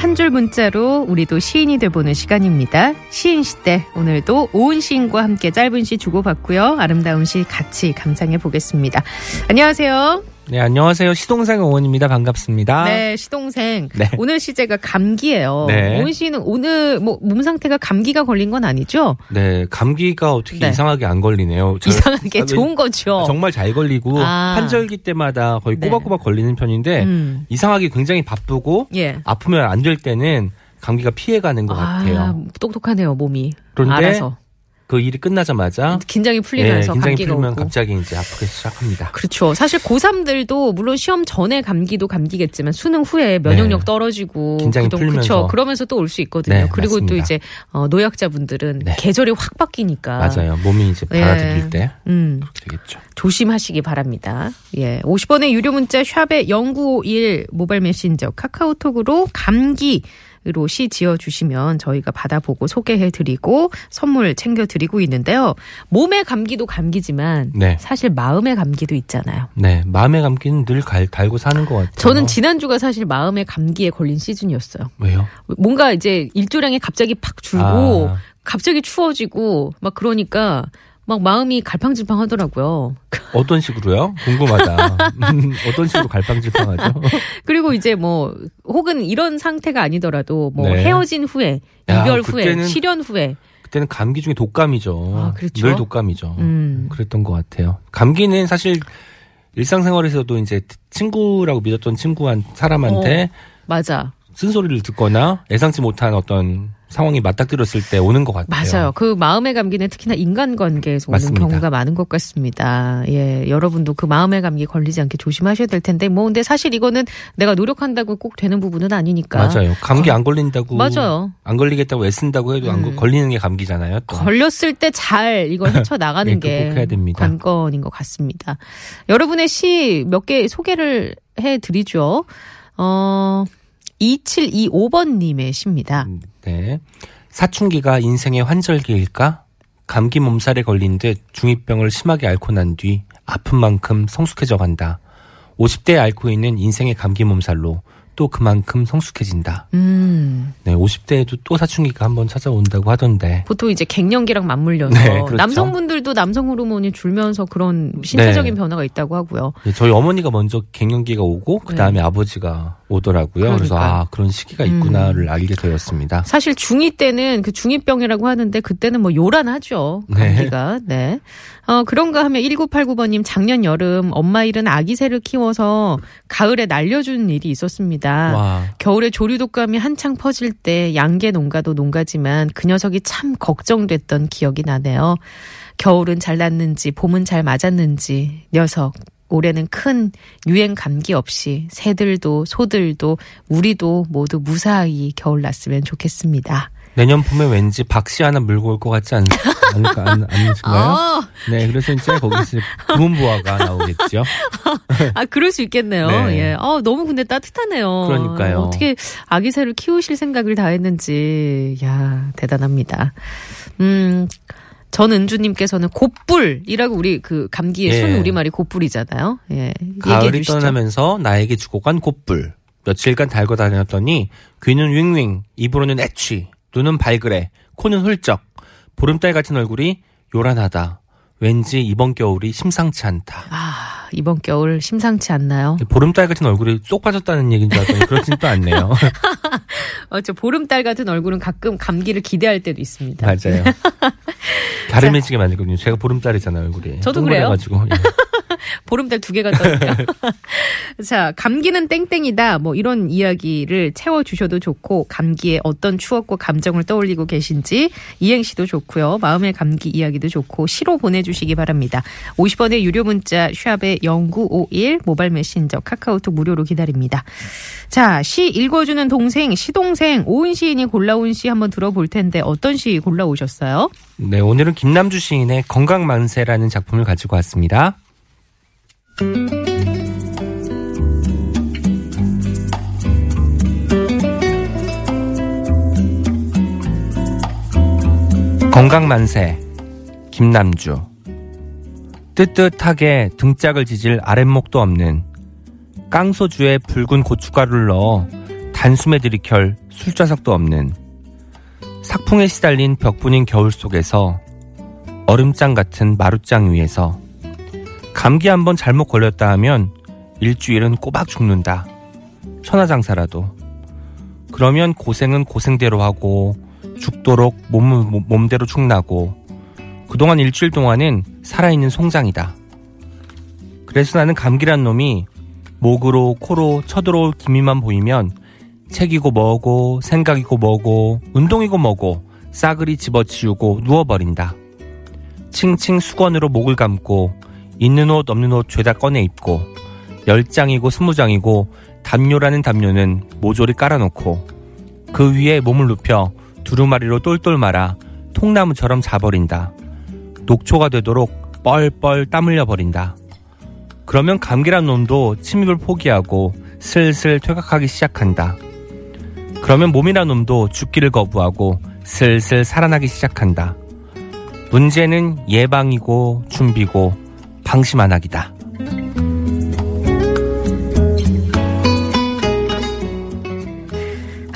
한 줄 문자로 우리도 시인이 돼보는 시간입니다. 시인 시대 오늘도 오은 시인과 함께 짧은 시 주고받고요. 아름다운 시 같이 감상해 보겠습니다. 안녕하세요. 네, 안녕하세요. 시동생 의원입니다. 반갑습니다. 네, 시동생. 네. 오늘 시제가 감기예요. 네. 오은 씨는 오늘 뭐 몸 상태가 감기가 걸린 건 아니죠? 네, 감기가 어떻게 네. 이상하게 안 걸리네요. 저- 이상하게 아, 좋은 거죠. 정말 잘 걸리고 아. 환절기 때마다 거의 네. 꼬박꼬박 걸리는 편인데 음. 이상하게 굉장히 바쁘고 예. 아프면 안 될 때는 감기가 피해가는 것 같아요. 아, 똑똑하네요, 몸이. 그런데 알아서. 그 일이 끝나자마자 긴장이 예, 풀리면서 긴장이 감기가 풀리면 오고. 갑자기 이제 아프기 시작합니다. 그렇죠. 사실 고3들도 물론 시험 전에 감기도 감기겠지만 수능 후에 면역력 네. 떨어지고 긴장이 그동- 풀리면서. 그쵸. 그러면서 또 올 수 있거든요. 네, 그리고 또 맞습니다. 이제 어, 노약자분들은 네. 계절이 확 바뀌니까 맞아요. 몸이 이제 예. 받아들일 때 음. 되겠죠. 조심하시기 바랍니다. 예. 50원의 유료 문자 샵에 0951 모바일 메신저 카카오톡으로 감기 로 시 지어 주시면 저희가 받아보고 소개해 드리고 선물 챙겨 드리고 있는데요. 몸의 감기도 감기지만 네. 사실 마음의 감기도 있잖아요. 네, 마음의 감기는 늘 갈- 달고 사는 것 같아요. 저는 지난주가 사실 마음의 감기에 걸린 시즌이었어요. 왜요? 뭔가 이제 일조량이 갑자기 팍 줄고 아. 갑자기 추워지고 막 그러니까 막 마음이 갈팡질팡 하더라고요. 어떤 식으로요? 궁금하다. 음, 어떤 식으로 갈팡질팡하죠? 그리고 이제 뭐 혹은 이런 상태가 아니더라도 뭐 네. 헤어진 후에 야, 이별 후에 실연 후에 그때는 감기 중에 독감이죠. 아, 그렇죠? 늘 독감이죠. 음. 그랬던 것 같아요. 감기는 사실 일상생활에서도 이제 친구라고 믿었던 친구한 사람한테 맞아 쓴소리를 듣거나 예상치 못한 어떤 상황이 맞닥뜨렸을 때 오는 것 같아요. 맞아요. 그 마음의 감기는 특히나 인간관계에서 오는 맞습니다. 경우가 많은 것 같습니다. 예, 여러분도 그 마음의 감기 걸리지 않게 조심하셔야 될 텐데 뭐 근데 사실 이거는 내가 노력한다고 꼭 되는 부분은 아니니까. 맞아요. 감기 안 걸린다고 맞아요. 안 걸리겠다고 애쓴다고 해도 안 음. 걸- 걸리는 게 감기잖아요. 또. 걸렸을 때 잘 이걸 헤쳐 나가는 네, 게. 관건인 것 같습니다. 여러분의 시 몇 개 소개를 해 드리죠. 어 2725번님의 시입니다. 음, 네. 사춘기가 인생의 환절기일까? 감기 몸살에 걸린 듯 중2병을 심하게 앓고 난 뒤 아픈 만큼 성숙해져 간다. 50대에 앓고 있는 인생의 감기 몸살로 또 그만큼 성숙해진다. 음, 네, 50대에도 또 사춘기가 한번 찾아온다고 하던데. 보통 이제 갱년기랑 맞물려서 네, 그렇죠. 남성분들도 남성 호르몬이 줄면서 그런 신체적인 변화가 있다고 하고요. 네, 저희 어머니가 먼저 갱년기가 오고 그 다음에 아버지가 오더라고요. 그래서 네. 그러니까요. 음. 아 그런 시기가 있구나를 알게 되었습니다. 사실 중2 때는 그 중2병이라고 하는데 그때는 뭐 요란하죠. 네. 감기가. 네. 어, 그런가 하면 1989번님 작년 여름 엄마 잃은 아기 새를 키워서 가을에 날려준 일이 있었습니다. 와, 겨울에 조류 독감이 한창 퍼질 때 양계 농가도 농가지만 그 녀석이 참 걱정됐던 기억이 나네요. 겨울은 잘 났는지 봄은 잘 맞았는지 녀석 올해는 큰 유행 감기 없이 새들도 소들도 우리도 모두 무사히 겨울 났으면 좋겠습니다. 내년 봄에 왠지 박씨 하나 물고 올 것 같지 않, 않을까, 안, 아니신가요? 아, 네, 그래서 이제 거기서 부문부화가 나오겠죠. 아 그럴 수 있겠네요. 네. 예. 어, 너무 근데 따뜻하네요. 그러니까요. 어떻게 아기 새를 키우실 생각을 다 했는지 야 대단합니다. 음. 전은주님께서는 곱불이라고 우리 그 감기의 예. 순 우리말이 곱불이잖아요. 예. 가을이. 떠나면서 나에게 주고 간 곱불. 며칠간 달고 다녔더니 귀는 윙윙, 입으로는 애취, 눈은 발그레, 코는 훌쩍, 보름달 같은 얼굴이 요란하다. 왠지 이번 겨울이 심상치 않다. 아, 이번 겨울 심상치 않나요? 보름달 같은 얼굴이 쏙 빠졌다는 얘기인 줄 알았더니 그렇진 또 않네요. 어, 저 보름달 같은 얼굴은 가끔 감기를 기대할 때도 있습니다. 맞아요. 갸름해지게 만들거든요. 제가 보름달이잖아요, 얼굴이. 저도 그래요. 동그래가지고. 예. 보름달 두 개가 떠있네요. 자, 감기는 땡땡이다. 뭐 이런 이야기를 채워주셔도 좋고, 감기에 어떤 추억과 감정을 떠올리고 계신지 이행시도 좋고요. 마음의 감기 이야기도 좋고, 시로 보내주시기 바랍니다. 50원의 유료 문자, 샵의 0951, 모바일 메신저, 카카오톡 무료로 기다립니다. 자, 시 읽어주는 동생, 시동생, 오은 시인이 골라온 시 한번 들어볼 텐데, 어떤 시 골라오셨어요? 네, 오늘은 김남주 시인의 건강만세라는 작품을 가지고 왔습니다. 건강만세 김남주 뜨뜻하게 등짝을 지질 아랫목도 없는 깡소주에 붉은 고춧가루를 넣어 단숨에 들이켤 술자석도 없는 삭풍에 시달린 벽분인 겨울 속에서 얼음장 같은 마룻장 위에서 감기 한번 잘못 걸렸다 하면 일주일은 꼬박 죽는다. 천하장사라도. 그러면 고생은 고생대로 하고 죽도록 몸, 몸대로 축나고 그동안 일주일 동안은 살아있는 송장이다. 그래서 나는 감기란 놈이 목으로 코로 쳐들어올 기미만 보이면 책이고 뭐고 생각이고 뭐고 운동이고 뭐고 싸그리 집어치우고 누워버린다. 칭칭 수건으로 목을 감고 있는 옷 없는 옷 죄다 꺼내 입고 열 장이고 스무 장이고 담요라는 담요는 모조리 깔아놓고 그 위에 몸을 눕혀 두루마리로 똘똘 말아 통나무처럼 자버린다. 녹초가 되도록 뻘뻘 땀 흘려 버린다. 그러면 감기란 놈도 침입을 포기하고 슬슬 퇴각하기 시작한다. 그러면 몸이란 놈도 죽기를 거부하고 슬슬 살아나기 시작한다. 문제는 예방이고 준비고 방심 안 하기다.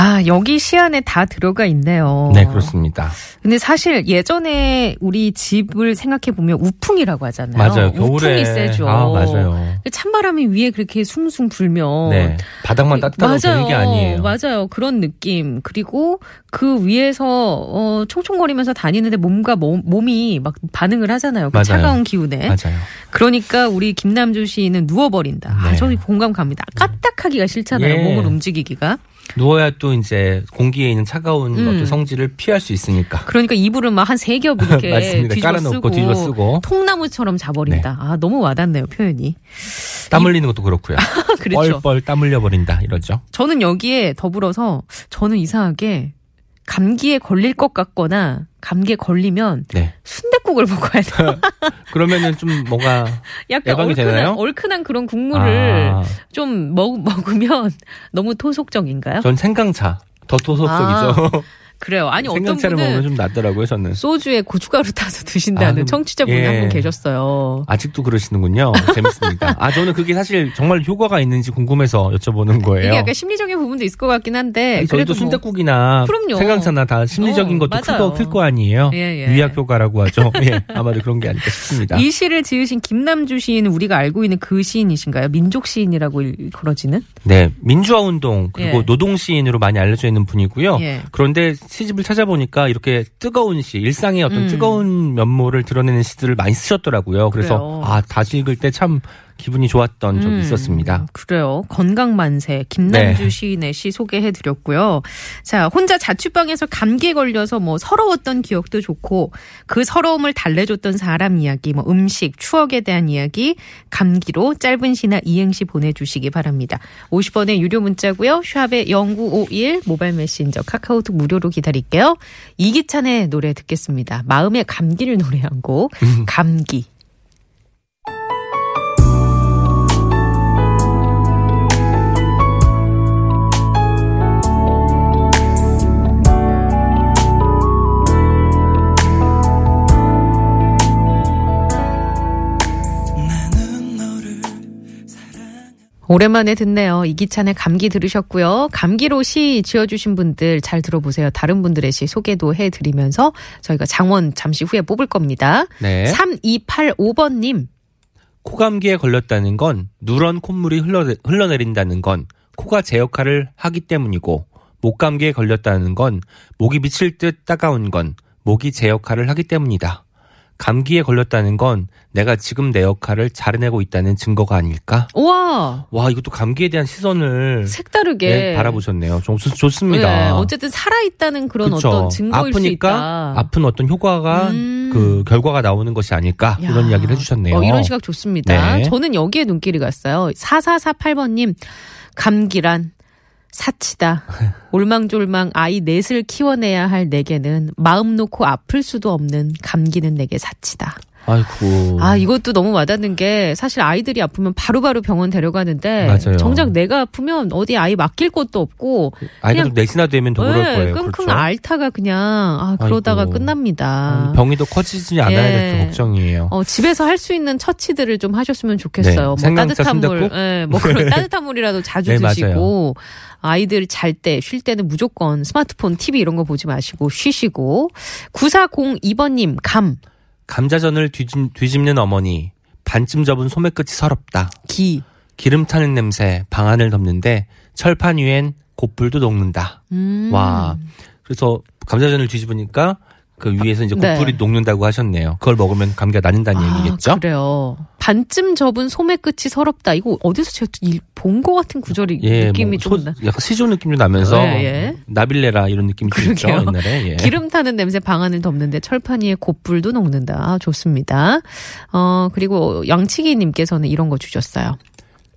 아, 여기 시 안에 다 들어가 있네요. 네, 그렇습니다. 근데 사실 예전에 우리 집을 생각해 보면 우풍이라고 하잖아요. 맞아요. 겨울에 우풍이 세죠. 아, 맞아요. 찬바람이 위에 그렇게 숭숭 불면 네. 바닥만 따뜻하고 되는 게 아니에요. 맞아요. 그런 느낌. 그리고 그 위에서 어, 총총거리면서 다니는데 몸과 몸, 몸이 막 반응을 하잖아요. 그 맞아요. 차가운 기운에. 맞아요. 그러니까 우리 김남주 씨는 누워버린다. 아, 네. 저 공감 갑니다. 까딱하기가 싫잖아요. 예. 몸을 움직이기가. 누워야 또 이제 공기에 있는 차가운 음. 어떤 성질을 피할 수 있으니까. 그러니까 이불을 막 한 세 겹 이렇게 맞습니다. 뒤집어 깔아놓고 쓰고 뒤집어 쓰고. 통나무처럼 자버린다. 아 너무 와닿네요 표현이. 땀 흘리는 것도 그렇고요. 그렇죠. 뻘뻘 땀 흘려 버린다 이러죠. 저는 여기에 더불어서 저는 이상하게 감기에 걸릴 것 같거나 감기에 걸리면 네. 순댓국을 먹어야 돼요. 그러면은 좀 뭔가 약간 예방이 얼큰한, 되나요? 얼큰한 그런 국물을 아, 좀 먹, 먹으면 너무 토속적인가요? 전 생강차 더 토속적이죠. 그래요. 아니 어떤 생강차를 먹으면 분은 좀 낫더라고요 저는. 소주에 고춧가루 타서 드신다는 아, 청취자분이 예. 한분 계셨어요. 아직도 그러시는군요. 재밌습니다. 아 저는 그게 사실 정말 효과가 있는지 궁금해서 여쭤보는 거예요. 이게 약간 심리적인 부분도 있을 것 같긴 한데 아니, 그래도 저희도 뭐 순댓국이나 그럼요. 생강차나 다 심리적인 어, 것도. 클 거 아니에요. 예, 예. 위약 효과라고 하죠. 예, 아마도 그런 게 아닐까 싶습니다. 이 시를 지으신 김남주 시인은 우리가 알고 있는 그 시인이신가요? 민족 시인이라고 일컬어지는? 네, 민주화 운동 그리고 예. 노동 시인으로 많이 알려져 있는 분이고요. 예. 그런데 시집을 찾아보니까 이렇게 뜨거운 시, 일상의 어떤 음. 뜨거운 면모를 드러내는 시들을 많이 쓰셨더라고요. 그래서 그래요. 아 다시 읽을 때 참 기분이 좋았던 적이 음, 있었습니다. 그래요. 건강만세 김남주 네. 시인의 시 소개해드렸고요. 자, 혼자 자취방에서 감기에 걸려서 뭐 서러웠던 기억도 좋고 그 서러움을 달래줬던 사람 이야기, 뭐 음식, 추억에 대한 이야기, 감기로 짧은 시나 이행시 보내주시기 바랍니다. 50원의 유료 문자고요. 샵의 0951 모바일 메신저 카카오톡 무료로 기다릴게요. 이기찬의 노래 듣겠습니다. 마음의 감기를 노래한 곡 감기. 오랜만에 듣네요. 이기찬의 감기 들으셨고요. 감기로 시 지어주신 분들 잘 들어보세요. 다른 분들의 시 소개도 해드리면서 저희가 장원 잠시 후에 뽑을 겁니다. 네. 3285번님. 코감기에 걸렸다는 건 누런 콧물이 흘러, 흘러내린다는 건 코가 제 역할을 하기 때문이고 목감기에 걸렸다는 건 목이 미칠 듯 따가운 건 목이 제 역할을 하기 때문이다. 감기에 걸렸다는 건 내가 지금 내 역할을 잘해내고 있다는 증거가 아닐까? 우와. 와, 이것도 감기에 대한 시선을 색다르게 네, 바라보셨네요. 좋, 좋습니다. 네, 어쨌든 살아 있다는 그런 그쵸. 어떤 증거일 수 아프니까 있다. 아픈 어떤 효과가 음. 그 결과가 나오는 것이 아닐까 야. 이런 이야기를 해주셨네요. 어, 이런 시각 좋습니다. 네. 저는 여기에 눈길이 갔어요. 4448번님, 감기란 사치다. 올망졸망 아이 넷을 키워내야 할 내게는 마음 놓고 아플 수도 없는 감기는 내게 사치다. 아이고. 아, 이것도 너무 와닿는 게 사실 아이들이 아프면 바로 바로 병원 데려가는데 맞아요. 정작 내가 아프면 어디 아이 맡길 곳도 없고 아이가 그냥- 좀 넷이나 되면 더 그럴 네, 거예요. 끙끙 그렇죠? 앓다가 그냥 아, 그러다가 아이고. 끝납니다. 음, 병이 더 커지지 않아야 예. 될게 걱정이에요. 어, 집에서 할 수 있는 처치들을 좀 하셨으면 좋겠어요. 네, 뭐 따뜻한 물? 예, 뭐 그런 따뜻한 물이라도 자주 네, 드시고 아이들 잘 때, 쉴 때는 무조건 스마트폰, TV 이런 거 보지 마시고 쉬시고 9402번님 감, 감자전을 뒤집, 뒤집는 어머니, 반쯤 접은 소매 끝이 서럽다. 기. 기름 타는 냄새, 방안을 덮는데 철판 위엔 곱불도 녹는다. 음. 와. 그래서 감자전을 뒤집으니까 그 위에서 이제 네. 곱불이 녹는다고 하셨네요. 그걸 먹으면 감기가 낫는다는 아, 얘기겠죠? 그래요. 반쯤 접은 소매 끝이 서럽다. 이거 어디서 제가 본 것 같은 구절이 느낌이 뭐 좀 소- 나. 약간 시조 느낌도 나면서 예, 예. 나빌레라 이런 느낌이 그러게요. 옛날에. 예. 기름 타는 냄새 방 안을 덮는데 철판 위에 곱불도 녹는다. 아, 좋습니다. 어, 그리고 양치기님께서는 이런 거 주셨어요.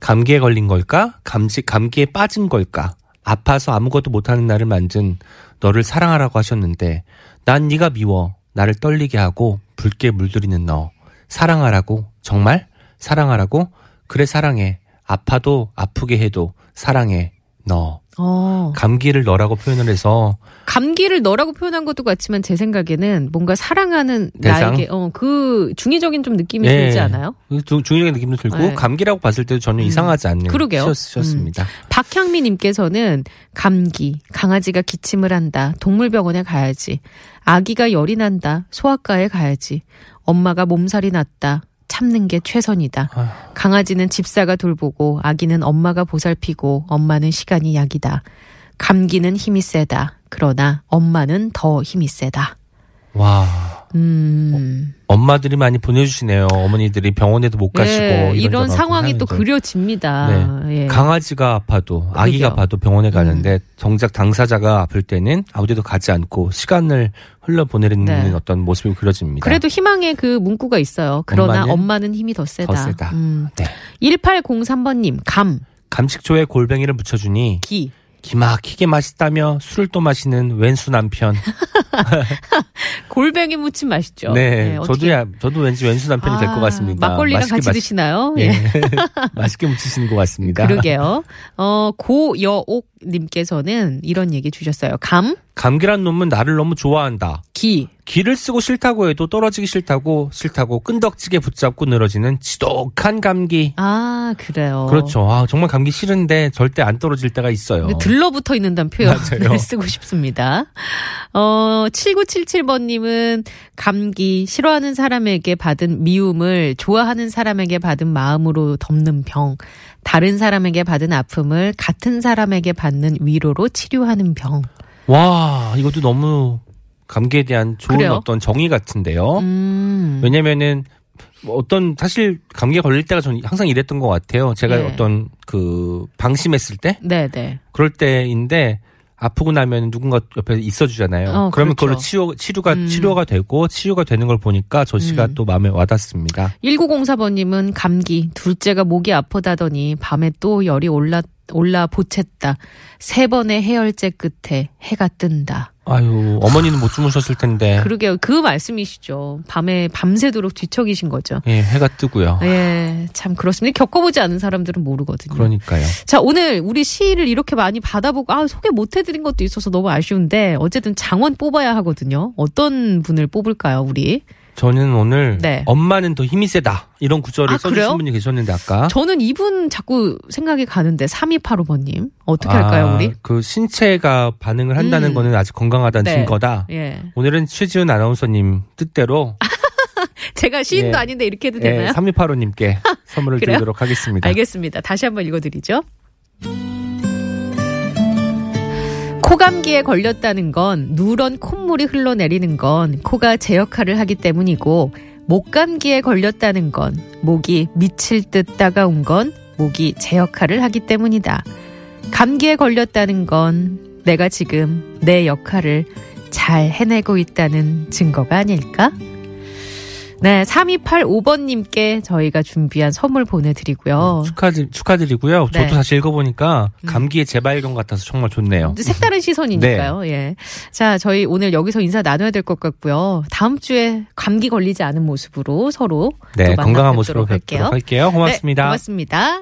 감기에 걸린 걸까? 감지 감기에 빠진 걸까? 아파서 아무것도 못하는 나를 만든 너를 사랑하라고 하셨는데 난 네가 미워. 나를 떨리게 하고 붉게 물들이는 너. 사랑하라고. 정말? 사랑하라고? 그래 사랑해. 아파도 아프게 해도 사랑해 너 어. 감기를 너라고 표현을 해서 감기를 너라고 표현한 것도 같지만 제 생각에는 뭔가 사랑하는 대상? 나에게 어, 그 중의적인 좀 느낌이 예. 들지 않아요? 중- 중요한 느낌도 들고 네. 감기라고 봤을 때도 전혀 음. 이상하지 않는 그러게요. 음. 시였습니다. 박향미님께서는 감기, 강아지가 기침을 한다. 동물병원에 가야지. 아기가 열이 난다. 소아과에 가야지. 엄마가 몸살이 났다. 참는 게 최선이다. 아휴. 강아지는 집사가 돌보고 아기는 엄마가 보살피고 엄마는 시간이 약이다. 감기는 힘이 세다. 그러나 엄마는 더 힘이 세다. 와 음. 엄마들이 많이 보내주시네요. 어머니들이 병원에도 못 가시고 예, 이런 상황이 또. 그려집니다. 예. 강아지가 아파도 아기가 그러게요. 아파도 병원에 가는데 음. 정작 당사자가 아플 때는 아무데도 가지 않고 시간을 흘려 보내는 네. 어떤 모습이 그려집니다. 그래도 희망의 그 문구가 있어요. 그러나 엄마는 엄마는, 힘이 더 세다. 더 세다. 음. 네. 1803번님, 감, 감식초에 골뱅이를 묻혀주니 기. 기막히게 맛있다며 술을 또 마시는 왼수 남편. 골뱅이 무침 맛있죠? 네, 어떻게- 저도 야, 저도 왠지 왼수 남편이 될것 아, 같습니다. 막걸리랑 같이 맛- 드시나요? 예. 예. 맛있게 묻히시는 것 같습니다. 그러게요. 어, 고여옥 님께서는 이런 얘기 주셨어요. 감, 감기란 놈은 나를 너무 좋아한다. 기. 기를 쓰고 싫다고 해도 떨어지기 싫다고 싫다고 끈덕지게 붙잡고 늘어지는 지독한 감기. 아, 그래요. 그렇죠. 아, 정말 감기 싫은데 절대 안 떨어질 때가 있어요. 들러붙어 있는다는 표현을. 쓰고 싶습니다. 어, 7977번님은 감기, 싫어하는 사람에게 받은 미움을 좋아하는 사람에게 받은 마음으로 덮는 병, 다른 사람에게 받은 아픔을 같은 사람에게 받는 위로로 치료하는 병. 와, 이것도 너무 감기에 대한 좋은 그래요? 어떤 정의 같은데요. 음. 왜냐면은 뭐 어떤 사실 감기에 걸릴 때가 저는 항상 이랬던 것 같아요. 제가 예. 어떤 그 방심했을 때 네네. 그럴 때인데 아프고 나면 누군가 옆에 있어주잖아요. 어, 그러면 그렇죠. 그걸로 치료 치료가 음. 치료가 되고 치유가 되는 걸 보니까 저 씨가 음. 또 마음에 와닿습니다. 1904번님은 감기, 둘째가 목이 아프다더니 밤에 또 열이 올라, 올라 보챘다. 세 번의 해열제 끝에 해가 뜬다. 아유 어머니는 못 주무셨을 텐데 그러게요. 그 말씀이시죠. 밤에 밤새도록 뒤척이신 거죠. 예 해가 뜨고요. 예, 참 그렇습니다. 겪어보지 않은 사람들은 모르거든요. 그러니까요. 자, 오늘 우리 시를 이렇게 많이 받아보고, 아, 소개 못 해드린 것도 있어서 너무 아쉬운데, 어쨌든 장원 뽑아야 하거든요. 어떤 분을 뽑을까요, 우리? 저는 오늘 네. 엄마는 더 힘이 세다 이런 구절을 아, 그래요? 써주신 분이 계셨는데 아까 저는 이분 자꾸 생각이 가는데, 3285번님. 어떻게 할까요, 아, 우리? 그 신체가 반응을 한다는 음. 거는 아직 건강하다는 네. 증거다. 예. 오늘은 최지은 아나운서님 뜻대로 제가 시인도 예. 아닌데 이렇게 해도 예, 되나요? 3285님께 선물을 그래요? 드리도록 하겠습니다. 알겠습니다. 다시 한번 읽어드리죠. 코감기에 걸렸다는 건 누런 콧물이 흘러내리는 건 코가 제 역할을 하기 때문이고 목감기에 걸렸다는 건 목이 미칠 듯 따가운 건 목이 제 역할을 하기 때문이다. 감기에 걸렸다는 건 내가 지금 내 역할을 잘 해내고 있다는 증거가 아닐까? 네, 3285번님께 저희가 준비한 선물 보내드리고요. 축하드, 축하드리고요. 네. 저도 다시 읽어보니까 음. 감기의 재발견 같아서 정말 좋네요. 색다른 시선이니까요. 예. 자, 저희 오늘 여기서 인사 나눠야 될 것 같고요. 다음 주에 감기 걸리지 않은 모습으로 서로 네, 또 건강한 모습으로 뵙도록 할게요. 할게요. 고맙습니다. 네, 고맙습니다.